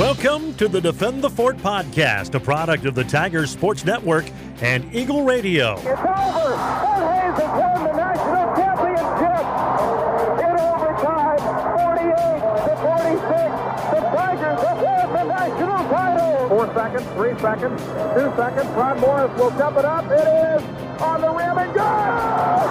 Welcome to the Defend the Fort podcast, a product of the Tigers Sports Network and Eagle Radio. It's over. Fort Hays has won the national championship in overtime, 48 to 46. The Tigers have won the national title. Four seconds, three seconds, two seconds. Ron Morris will jump it up. It is on the rim and good.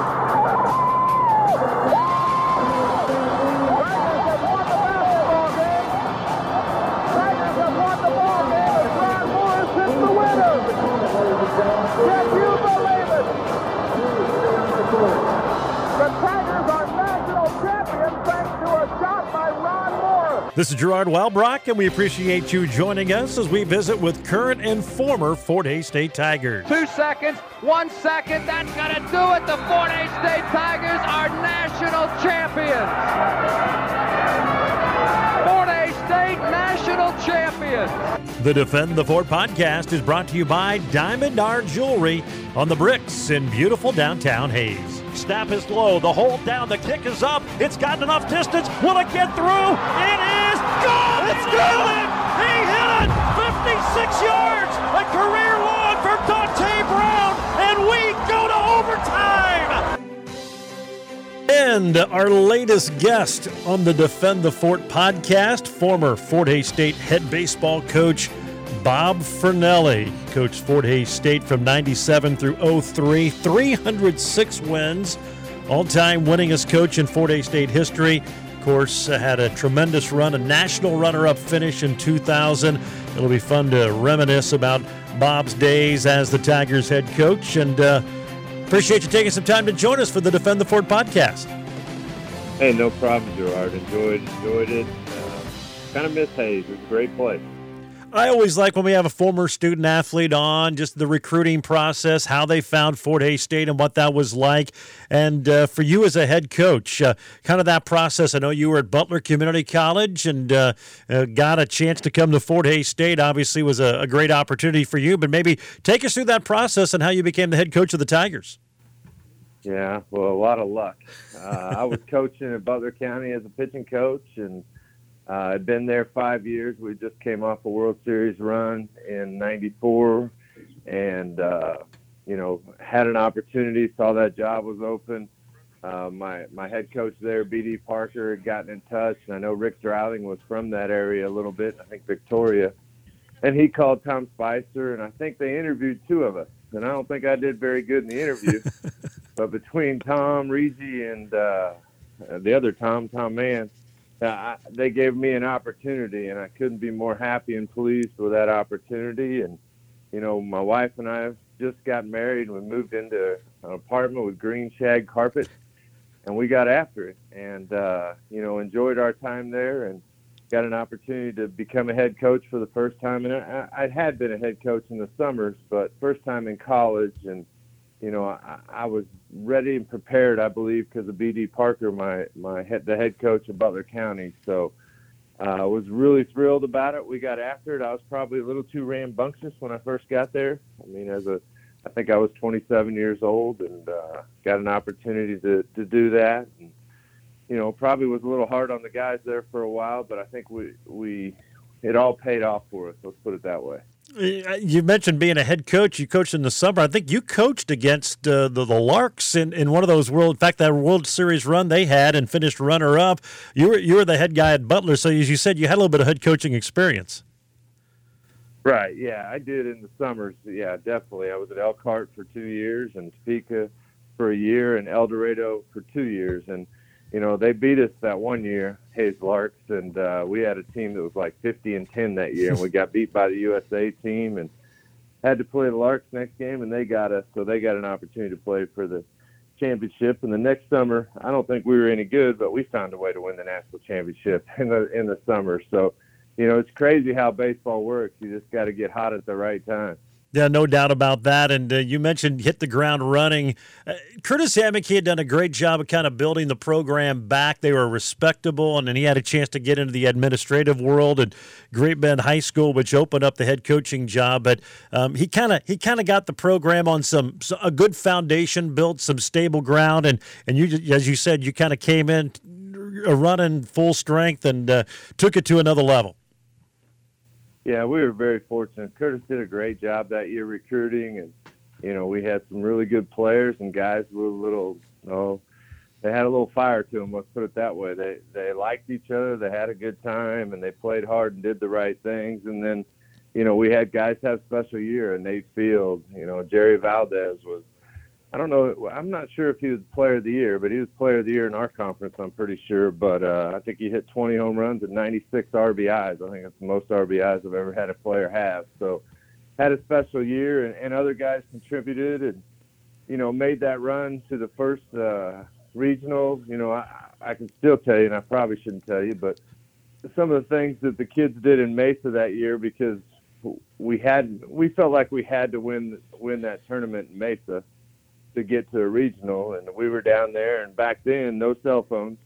Can you believe it? The Tigers are national champions thanks to a shot by Ron Morris. This is Gerard Welbrock, and we appreciate you joining us as we visit with current and former Fort Hays State Tigers. Two seconds, one second, that's gonna do it. The Fort Hays State Tigers are national champions. Fort Hays State national champions. The Defend the Fort podcast is brought to you by Diamond Art Jewelry on the bricks in beautiful downtown Hays. Snap is low, the hold down, the kick is up. It's gotten enough distance. Will it get through? It is good! It's good! He hit it! 56 yards! A career long for Dante Brown! And we go to overtime! And our latest guest on the Defend the Fort podcast, former Fort Hays State head baseball coach Bob Fornelli. Coached Fort Hays State from 97 through 03, 306 wins, all time winningest coach in Fort Hays State history. Of course, uh, had a tremendous run, a national runner up finish in 2000. It'll be fun to reminisce about Bob's days as the Tigers head coach. And, uh, Appreciate you taking some time to join us for the Defend the Fort podcast. Hey, no problem, Gerard. Enjoyed enjoyed it. Uh, kind of miss Hays. It was a great place. I always like when we have a former student athlete on, just the recruiting process, how they found Fort Hays State and what that was like. And uh, for you as a head coach, uh, kind of that process. I know you were at Butler Community College and uh, uh, got a chance to come to Fort Hays State. Obviously, was a, a great opportunity for you. But maybe take us through that process and how you became the head coach of the Tigers. Yeah, well, a lot of luck. Uh, I was coaching at Butler County as a pitching coach, and uh, I'd been there five years. We just came off a World Series run in '94, and uh, you know had an opportunity. Saw that job was open. Uh, my my head coach there, BD Parker, had gotten in touch, and I know Rick Drouling was from that area a little bit. I think Victoria, and he called Tom Spicer, and I think they interviewed two of us. And I don't think I did very good in the interview. but between Tom Reedy and uh, the other Tom, Tom Mann, uh, they gave me an opportunity, and I couldn't be more happy and pleased with that opportunity. And you know, my wife and I just got married, and we moved into an apartment with green shag carpet, and we got after it, and uh, you know, enjoyed our time there, and got an opportunity to become a head coach for the first time. And I, I had been a head coach in the summers, but first time in college, and you know, I, I was ready and prepared, I believe, because of BD Parker, my my head, the head coach of Butler County. So uh, I was really thrilled about it. We got after it. I was probably a little too rambunctious when I first got there. I mean, as a, I think I was 27 years old and uh, got an opportunity to to do that. And, you know, probably was a little hard on the guys there for a while, but I think we we it all paid off for us. Let's put it that way. You mentioned being a head coach. You coached in the summer. I think you coached against uh, the, the Larks in, in one of those world. In fact, that World Series run they had and finished runner up. You were you were the head guy at Butler, so as you said, you had a little bit of head coaching experience. Right. Yeah, I did in the summers. Yeah, definitely. I was at Elkhart for two years and Topeka for a year and El Dorado for two years. And, you know, they beat us that one year, Hays Larks, and uh, we had a team that was like 50 and 10 that year. And we got beat by the USA team and had to play the Larks next game, and they got us. So they got an opportunity to play for the championship. And the next summer, I don't think we were any good, but we found a way to win the national championship in the in the summer. So, you know, it's crazy how baseball works. You just got to get hot at the right time. Yeah, no doubt about that. And uh, you mentioned hit the ground running. Uh, Curtis Hammeke had done a great job of kind of building the program back. They were respectable, and then he had a chance to get into the administrative world at Great Bend High School, which opened up the head coaching job. But um, he kind of he kind of got the program on some a good foundation, built some stable ground, and and you as you said, you kind of came in uh, running full strength and uh, took it to another level. Yeah, we were very fortunate. Curtis did a great job that year recruiting, and you know we had some really good players and guys with a little, know, they had a little fire to them. Let's put it that way. They they liked each other. They had a good time, and they played hard and did the right things. And then, you know, we had guys have special year. And Nate Field, you know, Jerry Valdez was. I don't know. I'm not sure if he was Player of the Year, but he was Player of the Year in our conference. I'm pretty sure. But uh, I think he hit 20 home runs and 96 RBIs. I think that's the most RBIs I've ever had a player have. So, had a special year, and, and other guys contributed, and you know, made that run to the first. Uh, regional, you know, I, I can still tell you, and I probably shouldn't tell you, but some of the things that the kids did in Mesa that year because we had we felt like we had to win win that tournament in Mesa to get to a regional, and we were down there, and back then no cell phones,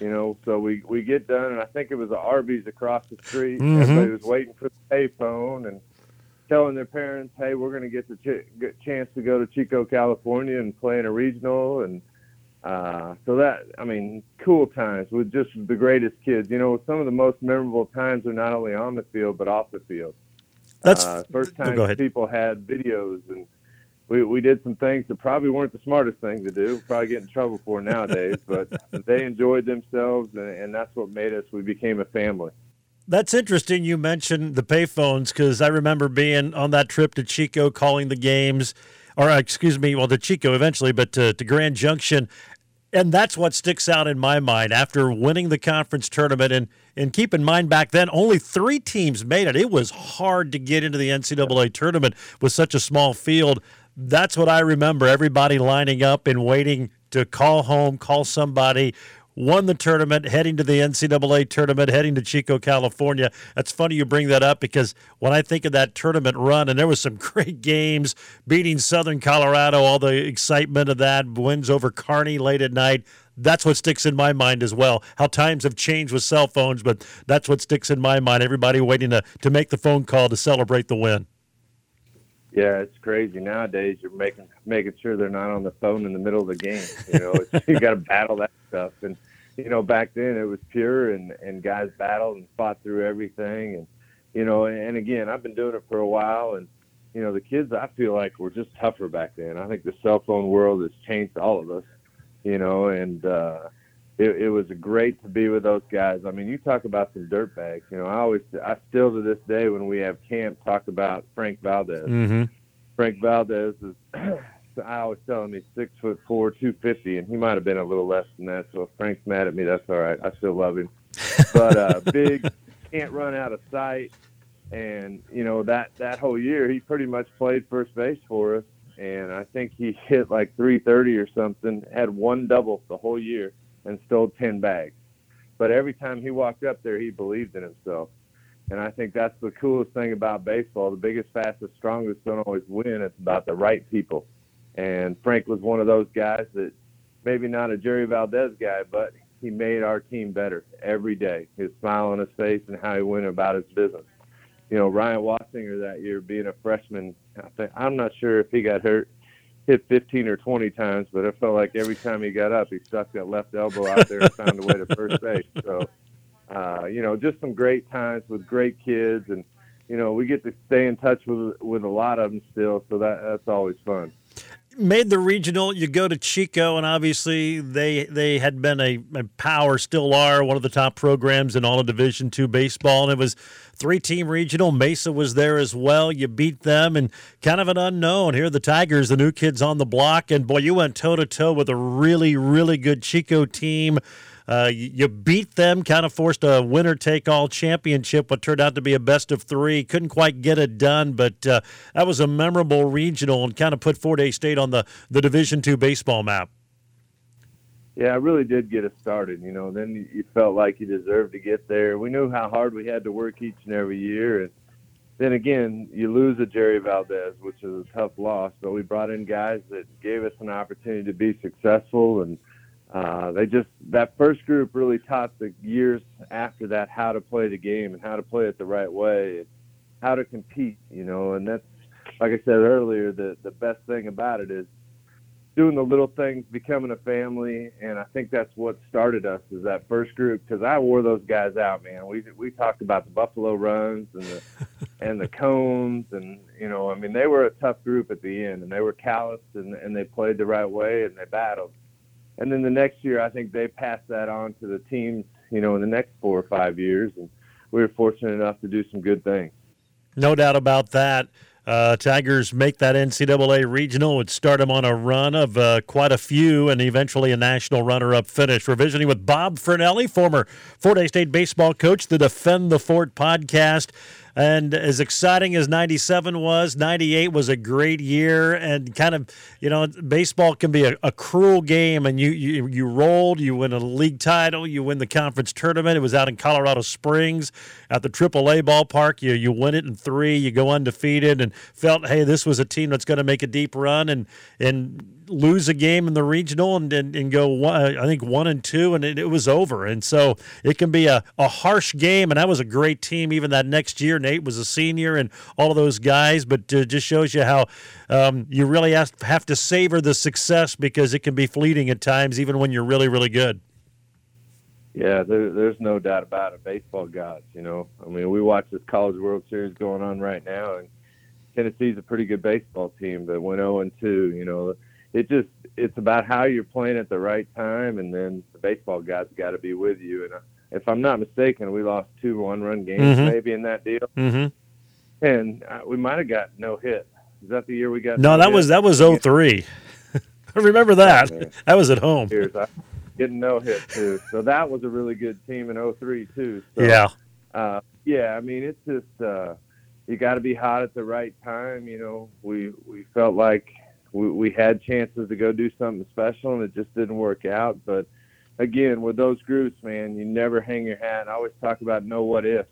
you know, so we we get done, and I think it was a Arby's across the street. Mhm. Everybody was waiting for the payphone and telling their parents, "Hey, we're going to get the ch- get chance to go to Chico, California, and play in a regional." And uh, so that, I mean, cool times with just the greatest kids. You know, some of the most memorable times are not only on the field but off the field. That's uh, first oh, time people had videos and. We, we did some things that probably weren't the smartest thing to do. Probably get in trouble for nowadays, but they enjoyed themselves, and, and that's what made us. We became a family. That's interesting. You mentioned the payphones because I remember being on that trip to Chico, calling the games, or uh, excuse me, well, to Chico eventually, but to, to Grand Junction, and that's what sticks out in my mind after winning the conference tournament. And and keep in mind, back then only three teams made it. It was hard to get into the NCAA tournament with such a small field. That's what I remember. Everybody lining up and waiting to call home, call somebody. Won the tournament, heading to the NCAA tournament, heading to Chico, California. That's funny you bring that up because when I think of that tournament run, and there was some great games, beating Southern Colorado, all the excitement of that, wins over Kearney late at night. That's what sticks in my mind as well. How times have changed with cell phones, but that's what sticks in my mind. Everybody waiting to, to make the phone call to celebrate the win. Yeah, it's crazy nowadays. You're making making sure they're not on the phone in the middle of the game. You know, it's, you got to battle that stuff. And you know, back then it was pure, and and guys battled and fought through everything. And you know, and, and again, I've been doing it for a while, and you know, the kids I feel like were just tougher back then. I think the cell phone world has changed all of us. You know, and uh, it, it was great to be with those guys. I mean, you talk about some dirtbags. You know, I always, I still to this day when we have camp talk about Frank Valdez. Mm-hmm. Frank Valdez is, I always tell him he's six foot four, two fifty, and he might have been a little less than that. So if Frank's mad at me, that's all right. I still love him. But uh, big, can't run out of sight, and you know that that whole year he pretty much played first base for us, and I think he hit like 330 or something. Had one double the whole year and stole ten bags. But every time he walked up there, he believed in himself. And I think that's the coolest thing about baseball. The biggest, fastest, strongest don't always win. It's about the right people. And Frank was one of those guys that maybe not a Jerry Valdez guy, but he made our team better every day. His smile on his face and how he went about his business. You know, Ryan Wassinger that year being a freshman, I think, I'm not sure if he got hurt, hit 15 or 20 times, but it felt like every time he got up, he stuck that left elbow out there and found a way to first base. So, uh, you know, just some great times with great kids, and you know, we get to stay in touch with with a lot of them still, so that that's always fun. Made the regional. You go to Chico, and obviously they they had been a, a power, still are one of the top programs in all of Division two baseball, and it was three team regional. Mesa was there as well. You beat them, and kind of an unknown. Here are the Tigers, the new kids on the block, and boy, you went toe to toe with a really really good Chico team. Uh, you, beat them, kind of forced a winner take all championship, what turned out to be a best of three. Couldn't quite get it done, but uh, that was a memorable regional and kind of put Fort Hays State on the, the Division two baseball map. Yeah, it really did get us started. You know, then you felt like you deserved to get there. We knew how hard we had to work each and every year, and then again, you lose a Jerry Valdez, which is a tough loss. But we brought in guys that gave us an opportunity to be successful, and uh, they just that first group really taught the years after that how to play the game and how to play it the right way, and how to compete. You know, and that's like I said earlier, the the best thing about it is doing the little things, becoming a family, and I think that's what started us is that first group because I wore those guys out, man. We we talked about the Buffalo runs and the and the cones, and you know, I mean, they were a tough group at the end, and they were calloused, and and they played the right way, and they battled. And then the next year, I think they passed that on to the teams, you know, in the next four or five years, and we were fortunate enough to do some good things. No doubt about that. Uh, Tigers make that NCAA regional. Would start them on a run of uh, quite a few and eventually a national runner up finish. We're visiting with Bob Fornelli, former Fort Hays State baseball coach, the Defend the Fort podcast. And as exciting as 97 was, 98 was a great year. And kind of, you know, baseball can be a, a cruel game. And you, you, you rolled, you win a league title, you win the conference tournament. It was out in Colorado Springs at the AAA ballpark. You, you win it in three, you go undefeated, and felt, hey, this was a team that's going to make a deep run. And, and lose a game in the regional and, and, and go one, I think one and two and it, it, was over. And so it can be a, a harsh game. And that was a great team even that next year. Nate was a senior and all of those guys, but uh, just shows you how um, you really have, have to savor the success because it can be fleeting at times, even when you're really, really good. Yeah, there, there's no doubt about it. Baseball gods, you know. I mean, we watch this College World Series going on right now, and Tennessee's a pretty good baseball team, but went 0 and 2. You know, it just it's about how you're playing at the right time, and then the baseball guys got to be with you. And uh, if I'm not mistaken, we lost two one-run games mm-hmm. maybe in that deal, mm-hmm. and uh, we might have got no hit. Is that the year we got? No, that hit? was that was 03. I remember that. Oh, that was at home. Years, I, getting no hit too. So that was a really good team in 03 too. So, yeah. Uh, yeah, I mean it's just uh, you got to be hot at the right time. You know, we we felt like we, we had chances to go do something special, and it just didn't work out. But again, with those groups, man, you never hang your hat. I always talk about no what if,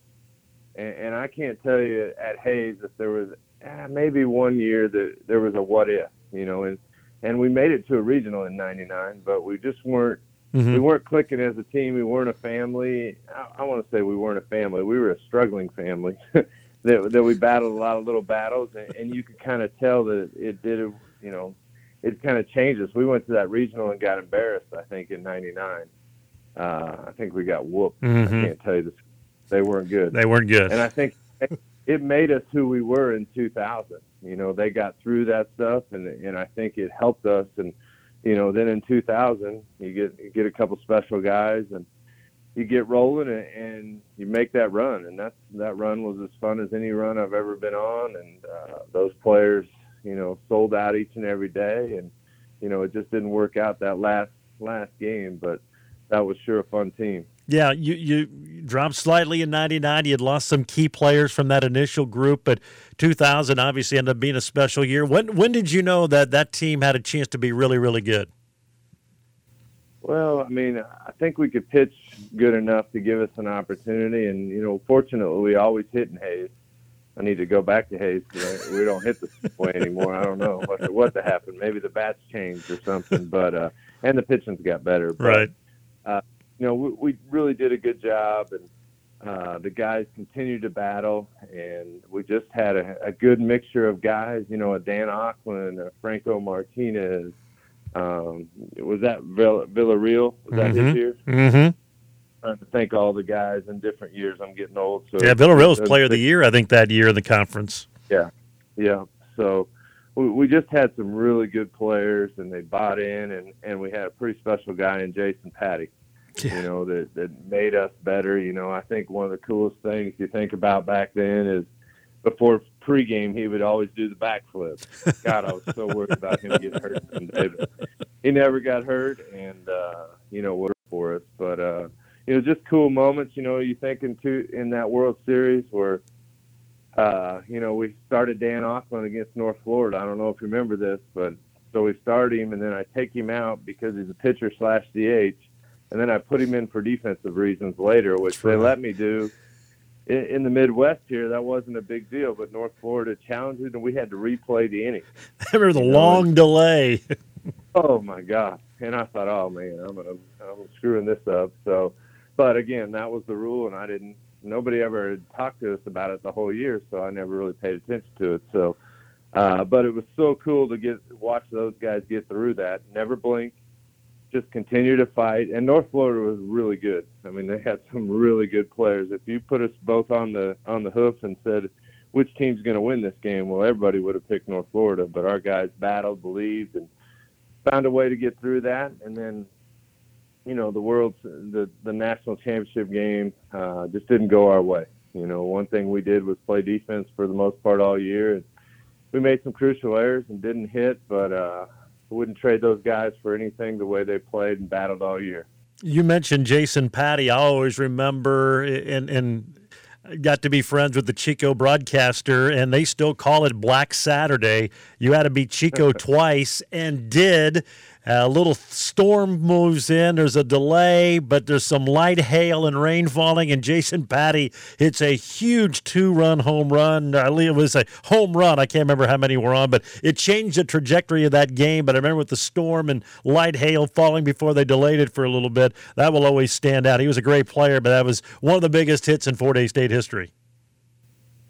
and, and I can't tell you at Hays if there was eh, maybe one year that there was a what if, you know, and and we made it to a regional in '99, but we just weren't Mm-hmm. we weren't clicking as a team. We weren't a family. I, I want to say we weren't a family. We were a struggling family that that we battled a lot of little battles, and, and you could kind of tell that it did you know, it kind of changes. We went to that regional and got embarrassed. I think in '99. Uh, I think we got whooped. Mm-hmm. I can't tell you this. They weren't good. They weren't good. And I think it made us who we were in 2000. You know, they got through that stuff, and and I think it helped us. And you know, then in 2000, you get you get a couple special guys, and you get rolling, and, and you make that run. And that that run was as fun as any run I've ever been on. And uh, those players you know, sold out each and every day, and you know, it just didn't work out that last last game, but that was sure a fun team. Yeah, you you dropped slightly in '99. You had lost some key players from that initial group, but 2000 obviously ended up being a special year. When when did you know that that team had a chance to be really really good? Well, I mean, I think we could pitch good enough to give us an opportunity, and you know, fortunately, we always hit in Hays. I need to go back to because we don't hit the way anymore. I don't know what what happened. Maybe the bats changed or something, but uh, and the pitching's got better. But, right. Uh, you know, we, we really did a good job, and uh, the guys continued to battle, and we just had a, a good mixture of guys. You know, a Dan Auckland, a Franco Martinez. Um, was that Vill- Villarreal? Was that mm-hmm. his year? Mm-hmm trying to thank all the guys in different years. I'm getting old, so yeah. Villarreal was Player of the Year, I think, that year in the conference. Yeah, yeah. So we, we just had some really good players, and they bought in, and and we had a pretty special guy in Jason Patty. Yeah. You know that that made us better. You know, I think one of the coolest things you think about back then is before pregame he would always do the backflip. God, I was so worried about him getting hurt. And he never got hurt, and uh, you know, what for us. But uh, you know, just cool moments. You know, you think into in that World Series where, uh, you know, we started Dan Auckland against North Florida. I don't know if you remember this, but so we start him, and then I take him out because he's a pitcher slash DH, and then I put him in for defensive reasons later, which they let me do. In, in the Midwest here, that wasn't a big deal, but North Florida challenged it, and we had to replay the inning. I remember the you long know? delay. oh my God! And I thought, oh man, I'm gonna, I'm screwing this up. So but again, that was the rule, and I didn't. Nobody ever talked to us about it the whole year, so I never really paid attention to it. So, Uh, but it was so cool to get watch those guys get through that. Never blink, just continue to fight. And North Florida was really good. I mean, they had some really good players. If you put us both on the on the hoof and said which team's going to win this game, well, everybody would have picked North Florida. But our guys battled, believed, and found a way to get through that. And then, you know, the world's the the national championship game uh, just didn't go our way. You know, one thing we did was play defense for the most part all year. And we made some crucial errors and didn't hit, but uh, wouldn't trade those guys for anything the way they played and battled all year. You mentioned Jason Patty. I always remember, and and got to be friends with the Chico broadcaster, and they still call it Black Saturday. You had to beat Chico twice, and did. A little storm moves in. There's a delay, but there's some light hail and rain falling. And Jason Patty hits a huge two-run home run. It was a home run. I can't remember how many were on, but it changed the trajectory of that game. But I remember with the storm and light hail falling before they delayed it for a little bit, that will always stand out. He was a great player, but that was one of the biggest hits in Fort Hays State history.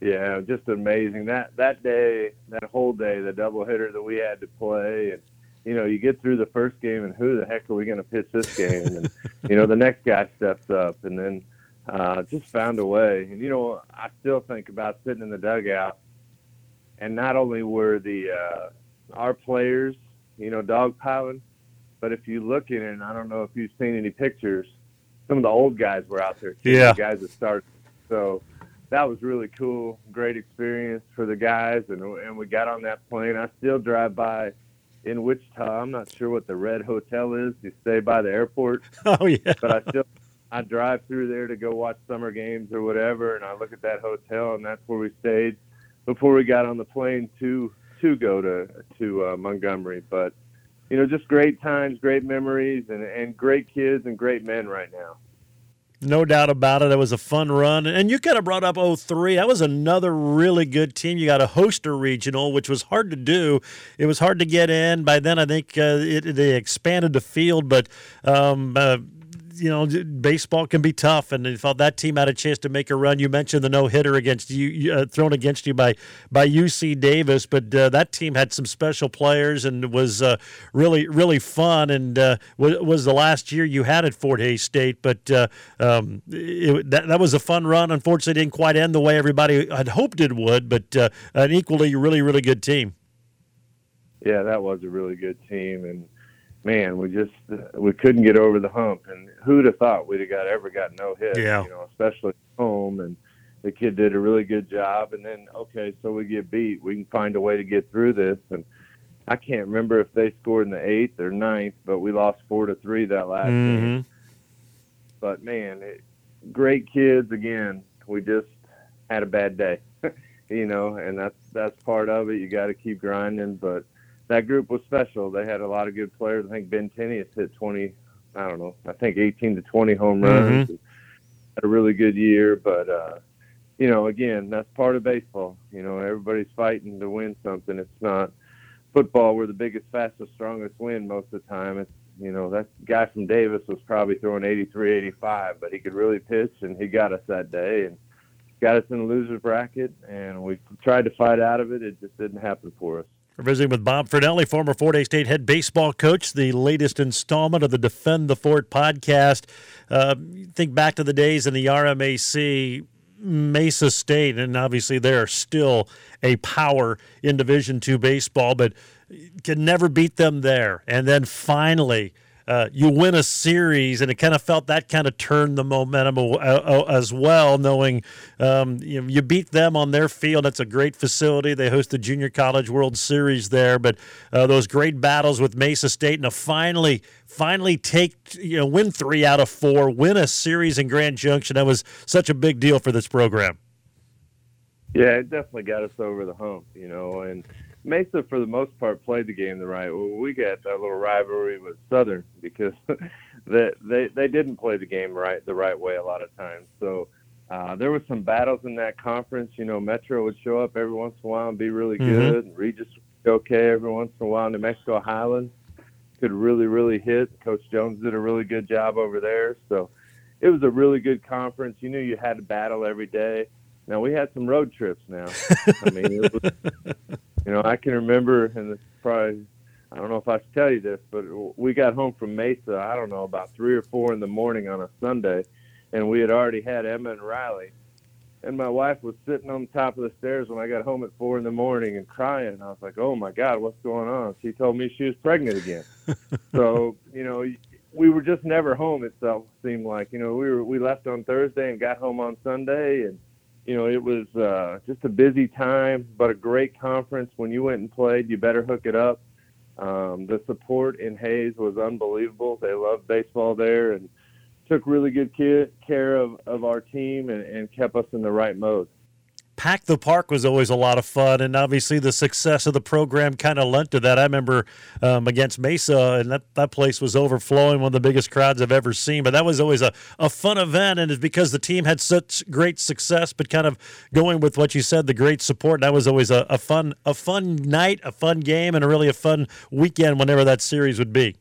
Yeah, just amazing. That that day, that whole day, the doubleheader that we had to play, and you know, you get through the first game and who the heck are we going to pitch this game? And, you know, the next guy steps up and then uh, just found a way. And, you know, I still think about sitting in the dugout and not only were the, uh, our players, you know, dogpiling, but if you look in it, and I don't know if you've seen any pictures, some of the old guys were out there. Too, yeah. The guys that started. So that was really cool. Great experience for the guys. And, and we got on that plane. I still drive by in Wichita. I'm not sure what the Red Hotel is. You stay by the airport. Oh yeah. But I still I drive through there to go watch summer games or whatever, and I look at that hotel, and that's where we stayed before we got on the plane to to go to to uh, Montgomery. But you know, just great times, great memories, and and great kids and great men right now. No doubt about it. It was a fun run. And you kind of brought up 03. That was another really good team. You got a hoster regional, which was hard to do. It was hard to get in. By then, I think uh, it, they expanded the field, but um, uh, you know, baseball can be tough, and thought that team had a chance to make a run. You mentioned the no hitter against you, uh, thrown against you by by UC Davis, but uh, that team had some special players and was uh, really really fun. And uh, was, was the last year you had at Fort Hays State, but uh, um, it, that that was a fun run. Unfortunately, didn't quite end the way everybody had hoped it would, but uh, an equally really really good team. Yeah, that was a really good team, and man, we just we couldn't get over the hump. And who'd have thought we'd have got ever got no hit? Yeah. You know, especially home. And the kid did a really good job. And then okay, so we get beat. We can find a way to get through this. And I can't remember if they scored in the eighth or ninth, but we lost four to three that last Mhm. game. But man, it, great kids again. We just had a bad day. you know, and that's that's part of it. You got to keep grinding, but that group was special. They had a lot of good players. I think Ben Tenney has hit 20, I don't know, I think 18 to 20 home runs. Mhm. Had a really good year, but uh, you know, again, that's part of baseball. You know, everybody's fighting to win something. It's not football where the biggest, fastest, strongest win most of the time. It's you know that guy from Davis was probably throwing 83, 85, but he could really pitch, and he got us that day and got us in the loser's bracket. And we tried to fight out of it. It just didn't happen for us. We're visiting with Bob Fornelli, former Fort Hays State head baseball coach, the latest installment of the Defend the Fort podcast. Uh, think back to the days in the RMAC, Mesa State, and obviously they're still a power in Division two baseball, but can never beat them there. And then finally, uh, you win a series, and it kind of felt that kind of turned the momentum uh, as well, knowing um, you, know, you beat them on their field. That's a great facility. They host the Junior College World Series there, but uh, those great battles with Mesa State, and to finally, finally take you know win three out of four, win a series in Grand Junction. That was such a big deal for this program. Yeah, it definitely got us over the hump, you know, and Mesa, for the most part, played the game the right way. We got that little rivalry with Southern because they, they they didn't play the game right the right way a lot of times. So uh, there was some battles in that conference. You know, Metro would show up every once in a while and be really Mhm. good, and Regis would be okay every once in a while. New Mexico Highlands could really really hit. Coach Jones did a really good job over there. So it was a really good conference. You knew you had to battle every day. Now we had some road trips. Now, I mean, it was, You know, I can remember, and it's probably I don't know if I should tell you this, but we got home from Mesa. I don't know about three or four in the morning on a Sunday, and we had already had Emma and Riley. And my wife was sitting on the top of the stairs when I got home at four in the morning and crying. I was like, "Oh my God, what's going on?" She told me she was pregnant again. so you know, we were just never home. It seemed like you know we were we left on Thursday and got home on Sunday, and you know it was uh, just a busy time, but a great conference. When you went and played, you better hook it up um, the support in Hays was unbelievable. They loved baseball there and took really good care of, of our team and, and kept us in the right mode. Pack the Park was always a lot of fun, and obviously the success of the program kind of lent to that. I remember um, against Mesa, and that, that place was overflowing, one of the biggest crowds I've ever seen. But that was always a, a fun event, and it's because the team had such great success, but kind of going with what you said, the great support. That was always a, a fun a fun night, a fun game, and a really a fun weekend whenever that series would be.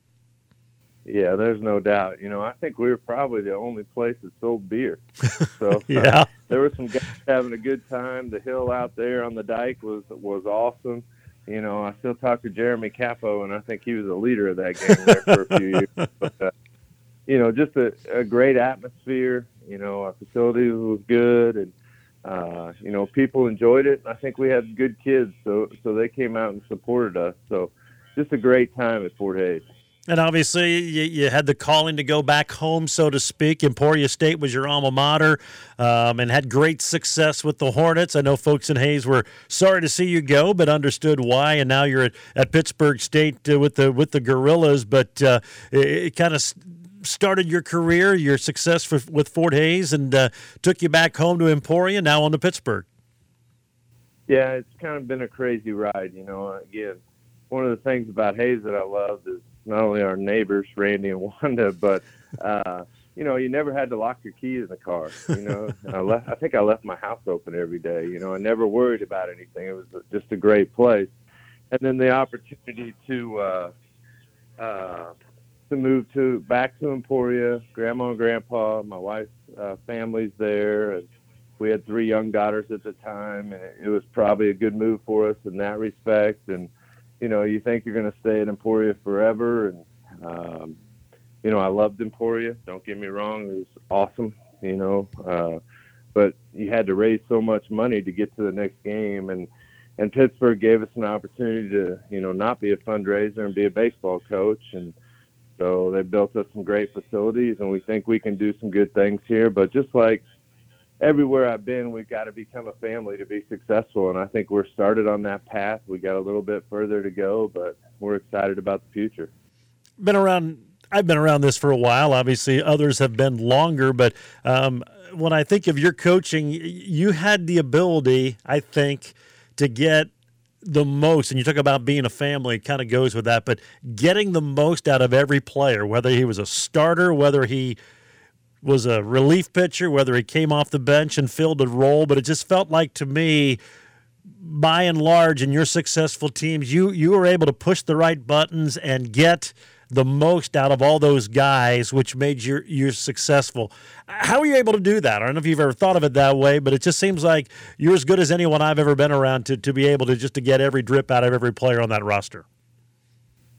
Yeah, there's no doubt. You know, I think we were probably the only place that sold beer. So yeah, uh, there were some guys having a good time. The hill out there on the dike was was awesome. You know, I still talk to Jeremy Capo, and I think he was the leader of that game there for a few years. But, uh, you know, just a, a great atmosphere. You know, our facility was good, and uh, you know, people enjoyed it. I think we had good kids, so so they came out and supported us. So, just a great time at Fort Hays. And obviously, you, you, had the calling to go back home, so to speak. Emporia State was your alma mater um, and had great success with the Hornets. I know folks in Hays were sorry to see you go, but understood why. And now you're at, at Pittsburg State uh, with the with the Gorillas. But uh, it, it kind of started your career, your success for, with Fort Hays, and uh, took you back home to Emporia, now on to Pittsburg. Yeah, it's kind of been a crazy ride. You know, again, one of the things about Hays that I loved is not only our neighbors, Randy and Wanda, but uh, you know, you never had to lock your keys in the car. You know, I left. I think I left my house open every day. You know, I never worried about anything. It was just a great place. And then the opportunity to uh, uh, to move to back to Emporia, grandma and grandpa, my wife's uh, family's there, and we had three young daughters at the time, and it, it was probably a good move for us in that respect. And you know, you think you're going to stay at Emporia forever. And, um, you know, I loved Emporia. Don't get me wrong. It was awesome, you know, uh, but you had to raise so much money to get to the next game. And, and Pittsburg gave us an opportunity to, you know, not be a fundraiser and be a baseball coach. And so they built us some great facilities and we think we can do some good things here. But just like everywhere I've been, we've got to become a family to be successful. And I think we're started on that path. We got a little bit further to go, but we're excited about the future. Been around. I've been around this for a while. Obviously, others have been longer. But um, when I think of your coaching, you had the ability, I think, to get the most, and you talk about being a family, it kind of goes with that, but getting the most out of every player, whether he was a starter, whether he was a relief pitcher, whether he came off the bench and filled a role, but it just felt like to me, by and large, in your successful teams, you you were able to push the right buttons and get the most out of all those guys, which made you you successful. How are you able to do that? I don't know if you've ever thought of it that way, but it just seems like you're as good as anyone I've ever been around to to be able to just to get every drip out of every player on that roster.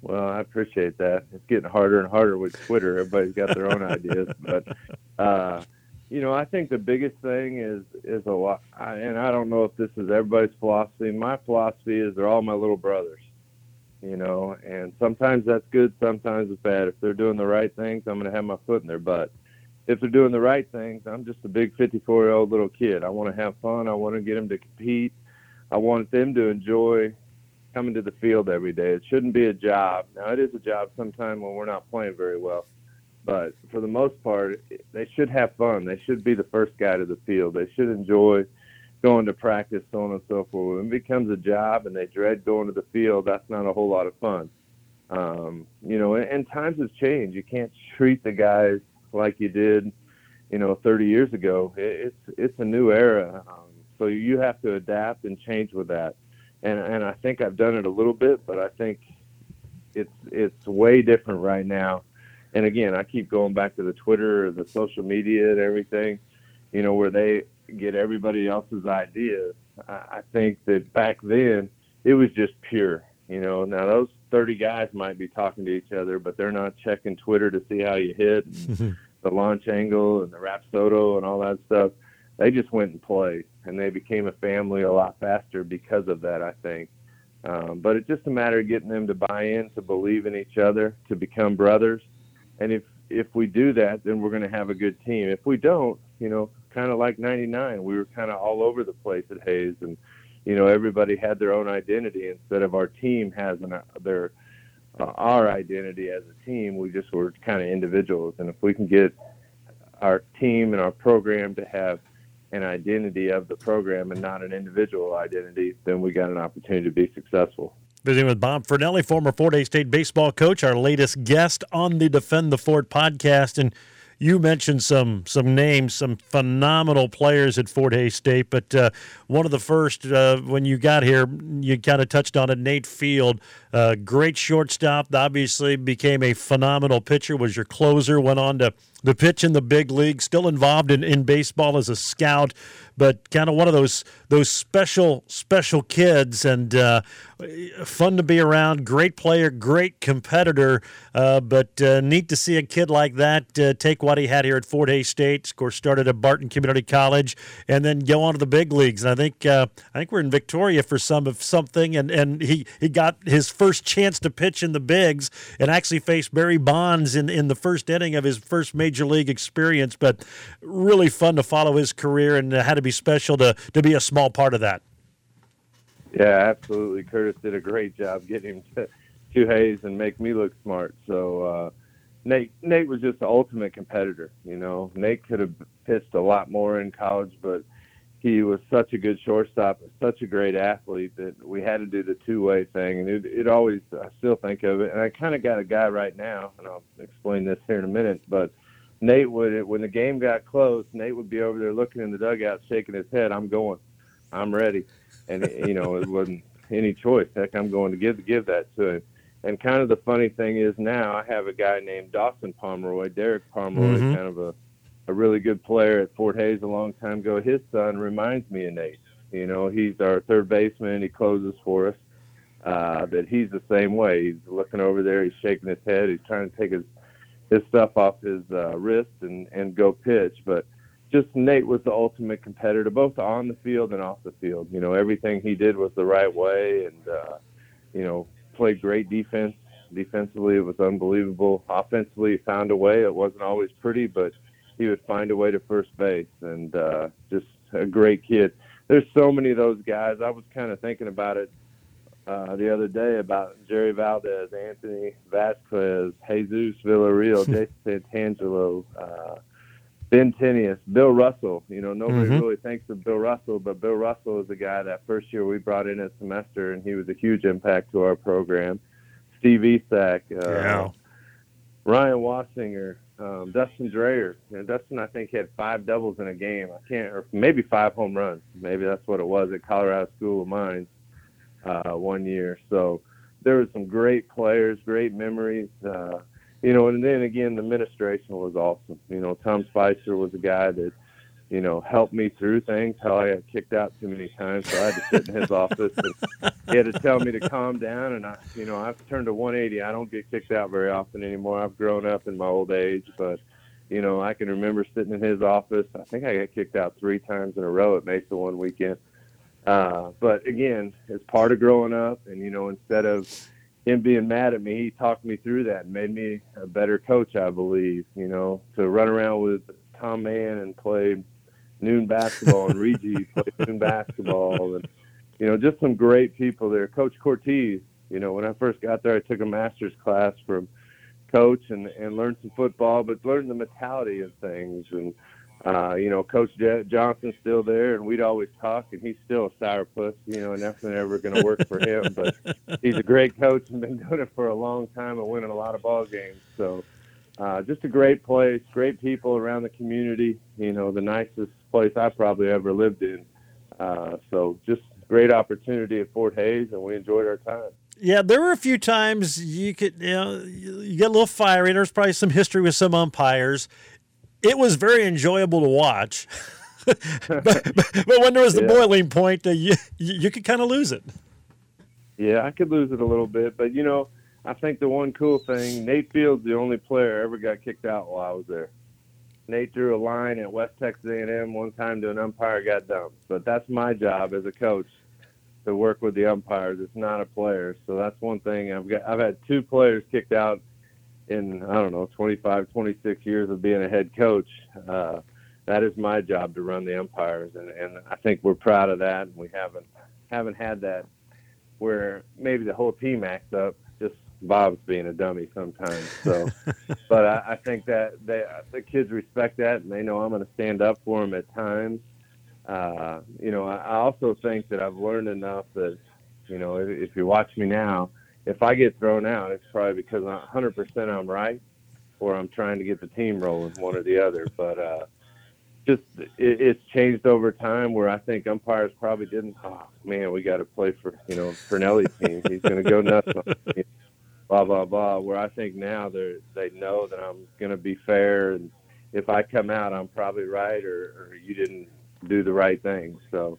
Well, I appreciate that. It's getting harder and harder with Twitter. Everybody's got their own ideas, but uh, you know, I think the biggest thing is is a lot. I, and I don't know if this is everybody's philosophy. My philosophy is they're all my little brothers. You know, and sometimes that's good, sometimes it's bad. If they're doing the right things, I'm going to have my foot in their butt. If they're doing the right things, I'm just a big 54 year old little kid. I want to have fun. I want to get them to compete. I want them to enjoy coming to the field every day. It shouldn't be a job. Now it is a job sometimes when we're not playing very well, but for the most part, they should have fun. They should be the first guy to the field. They should enjoy going to practice, so on and so forth. When it becomes a job and they dread going to the field, that's not a whole lot of fun. Um, you know, and, and times have changed. You can't treat the guys like you did, you know, 30 years ago. It, it's it's a new era, um, so you have to adapt and change with that and and I think I've done it a little bit, but I think it's it's way different right now. And again, I keep going back to the Twitter, the social media, and everything. You know, where they get everybody else's ideas. I, I think that back then it was just pure. You know, now those 30 guys might be talking to each other, but they're not checking Twitter to see how you hit, and the launch angle, and the rapsodo, and all that stuff. They just went and played, and they became a family a lot faster because of that. I think. Um, but it's just a matter of getting them to buy in, to believe in each other, to become brothers. And if if we do that, then we're going to have a good team. If we don't, you know, kind of like '99, we were kind of all over the place at Hays, and you know, everybody had their own identity instead of our team has an, their uh, our identity as a team. We just were kind of individuals, and if we can get our team and our program to have an identity of the program and not an individual identity, then we got an opportunity to be successful. Visiting with Bob Fornelli, former Fort Hays State baseball coach, our latest guest on the Defend the Fort podcast. And you mentioned some some names, some phenomenal players at Fort Hays State, but uh, one of the first uh, when you got here, you kind of touched on it. Nate Field, uh, great shortstop, obviously became a phenomenal pitcher. Was your closer, went on to the pitch in the big league, still involved in, in baseball as a scout, but kind of one of those those special special kids and uh, fun to be around. Great player, great competitor, uh, but uh, neat to see a kid like that uh, take what he had here at Fort Hays State. Of course, started at Barton Community College and then go on to the big leagues. And I think uh, I think we're in Victoria for some of something, and and he he got his first chance to pitch in the bigs and actually faced Barry Bonds in in the first inning of his first major league experience. But really fun to follow his career and had to be special to to be a small part of that. Yeah, absolutely. Curtis did a great job getting him to, to Hays and make me look smart. So uh, Nate Nate was just the ultimate competitor. You know, Nate could have pitched a lot more in college, but he was such a good shortstop, such a great athlete that we had to do the two way thing. And it, it always, I still think of it. And I kind of got a guy right now, and I'll explain this here in a minute. But Nate would, when the game got close, Nate would be over there looking in the dugout, shaking his head. I'm going, I'm ready and you know it wasn't any choice. Heck, I'm going to give give that to him. And kind of the funny thing is now I have a guy named Dawson Pomeroy, Derek Pomeroy, mm-hmm. kind of a a really good player at Fort Hays a long time ago. His son reminds me of Nate. You know, he's our third baseman. He closes for us. Uh, that he's the same way. He's looking over there. He's shaking his head. He's trying to take his his stuff off his uh, wrist and and go pitch. But just Nate was the ultimate competitor, both on the field and off the field. You know, everything he did was the right way, and uh, you know, played great defense. Defensively, it was unbelievable. Offensively, he found a way. It wasn't always pretty, but he would find a way to first base, and uh, just a great kid. There's so many of those guys. I was kind of thinking about it uh, the other day about Jerry Valdez, Anthony Vasquez, Jesus Villarreal, Jason Santangelo. Uh, Ben Tenius, Bill Russell. You know, nobody mm-hmm. really thinks of Bill Russell, but Bill Russell is the guy that first year we brought in a semester, and he was a huge impact to our program. Steve Esack, uh, yeah. Ryan Wassinger, um, Dustin Dreyer. You know, Dustin, I think, had five doubles in a game. I can't, or maybe five home runs. Maybe that's what it was at Colorado School of Mines uh, one year. So there were some great players, great memories. Uh, you know, and then again, the administration was awesome. You know, Tom Spicer was a guy that, you know, helped me through things. How I got kicked out too many times, so I had to sit in his office and he had to tell me to calm down. And I, you know, I've turned to 180. I don't get kicked out very often anymore. I've grown up in my old age, but you know, I can remember sitting in his office. I think I got kicked out three times in a row at Mesa one weekend. Uh, but again, it's part of growing up, and you know, instead of him being mad at me, he talked me through that and made me a better coach, I believe. You know, to run around with Tom Mann and play noon basketball and Reggie play noon basketball and you know, just some great people there. Coach Cortese, you know, when I first got there I took a master's class from coach and, and learned some football, but learned the mentality of things and uh, you know, Coach J- Johnson's still there, and we'd always talk, and he's still a sourpuss, you know, and that's never going to work for him. But he's a great coach and been doing it for a long time and winning a lot of ball games. So, uh, just a great place, great people around the community. You know, the nicest place I probably ever lived in. Uh, so, just great opportunity at Fort Hays, and we enjoyed our time. Yeah, there were a few times you could, you know, you get a little fiery. There's probably some history with some umpires it was very enjoyable to watch. but, but, when there was the yeah. boiling point, uh, you you could kind of lose it. Yeah, I could lose it a little bit, but you know, I think the one cool thing, Nate Fields, the only player ever got kicked out while I was there. Nate drew a line at West Texas A&M one time to an umpire got dumped. But that's my job as a coach to work with the umpires. It's not a player. So that's one thing I've got. I've had two players kicked out in I don't know 25, 26 years of being a head coach. Uh, that is my job to run the umpires, and, and I think we're proud of that. And we haven't haven't had that where maybe the whole team acts up. Just Bob's being a dummy sometimes. So, but I, I think that they, the kids respect that, and they know I'm going to stand up for them at times. Uh, you know, I, I also think that I've learned enough that, you know, if, if you watch me now, if I get thrown out, it's probably because I'm 100% I'm right, or I'm trying to get the team rolling, one or the other. But uh, just it, it's changed over time where I think umpires probably didn't. Oh man, we got to play for you know Fornelli's team. He's going to go nuts. Blah blah blah. Where I think now they they know that I'm going to be fair, and if I come out, I'm probably right, or, or you didn't do the right thing. So,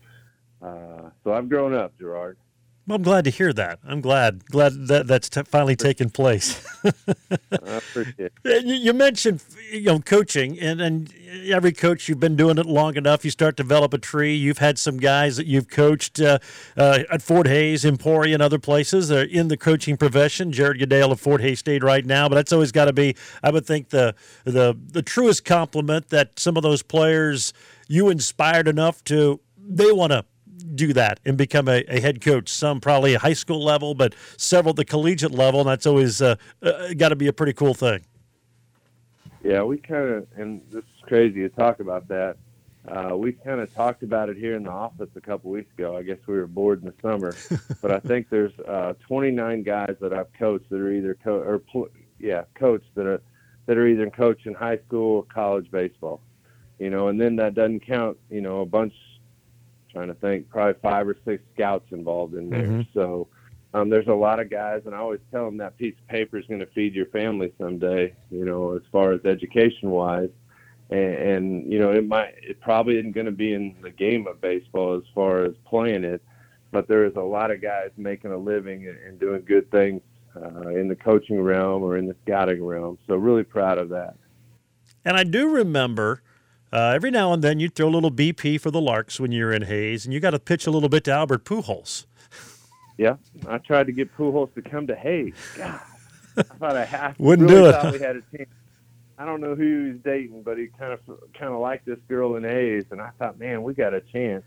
uh, so I've grown up, Gerard. Well, I'm glad to hear that. I'm glad glad that that's t- finally taken place. I appreciate it. You, you mentioned you know coaching, and and every coach you've been doing it long enough, you start to develop a tree. You've had some guys that you've coached uh, uh, at Fort Hays, Emporia, and other places. They're in the coaching profession. Jared Goodale of Fort Hays State right now, but that's always got to be, I would think, the the the truest compliment that some of those players you inspired enough to they want to do that and become a, a, head coach. Some probably a high school level, but several at the collegiate level. And that's always uh, uh, got to be a pretty cool thing. Yeah, we kind of, and this is crazy to talk about that. Uh, we kind of talked about it here in the office a couple weeks ago. I guess we were bored in the summer, but I think there's uh, 29 guys that I've coached that are either co- or pl- yeah, coached that are that are either coaching high school or college baseball. You know, and then that doesn't count. You know, a bunch trying to think, probably five or six scouts involved in there. Mm-hmm. So um, there's a lot of guys, and I always tell them that piece of paper is going to feed your family someday. You know, as far as education wise, and, and you know, it might, it probably isn't going to be in the game of baseball as far as playing it, but there is a lot of guys making a living and, and doing good things uh, in the coaching realm or in the scouting realm. So really proud of that. And I do remember uh, every now and then you throw a little BP for the Larks when you're in Hays, and you got to pitch a little bit to Albert Pujols. Yeah, I tried to get Pujols to come to Hays. God, I thought I, had. wouldn't really do it. Thought we had a team. I don't know who he was dating, but he kind of kind of liked this girl in Hays, and I thought, man, we got a chance.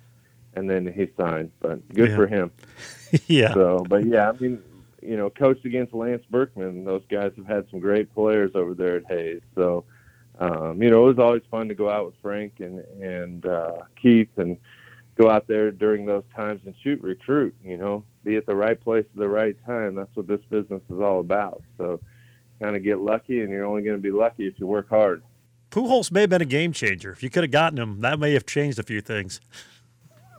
And then he signed, but good yeah. for him. yeah. So, but yeah, I mean, you know, coached against Lance Berkman. Those guys have had some great players over there at Hays. So, um, you know, it was always fun to go out with Frank and and uh, Keith and go out there during those times and shoot recruit. You know, be at the right place at the right time. That's what this business is all about. So, kind of get lucky, and you're only going to be lucky if you work hard. Pujols may have been a game changer. If you could have gotten him, that may have changed a few things.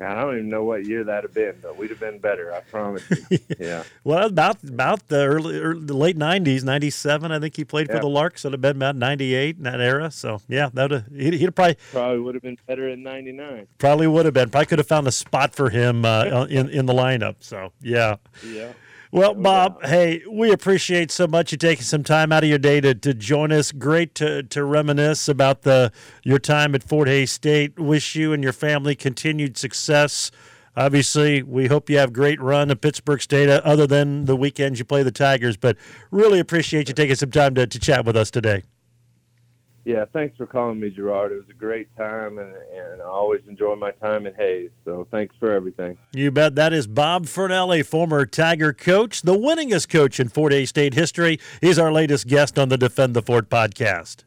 I don't even know what year that'd have been, but we'd have been better. I promise you. Yeah. well, about about the early, early the late '90s, '97, I think he played yeah. for the Larks. It'd have been about '98 in that era. So yeah, that would he'd, he'd probably probably would have been better in '99. Probably would have been. Probably could have found a spot for him uh, in in the lineup. So yeah. Yeah. Well, Bob, hey, we appreciate so much you taking some time out of your day to, to join us. Great to, to reminisce about the your time at Fort Hays State. Wish you and your family continued success. Obviously, we hope you have great run at Pittsburg State, uh, other than the weekends you play the Tigers. But really appreciate you taking some time to, to chat with us today. Yeah, thanks for calling me, Gerard. It was a great time, and, and I always enjoy my time in Hays. So thanks for everything. You bet. That is Bob Fornelli, former Tiger coach, the winningest coach in Fort Hays State history. He's our latest guest on the Defend the Fort podcast.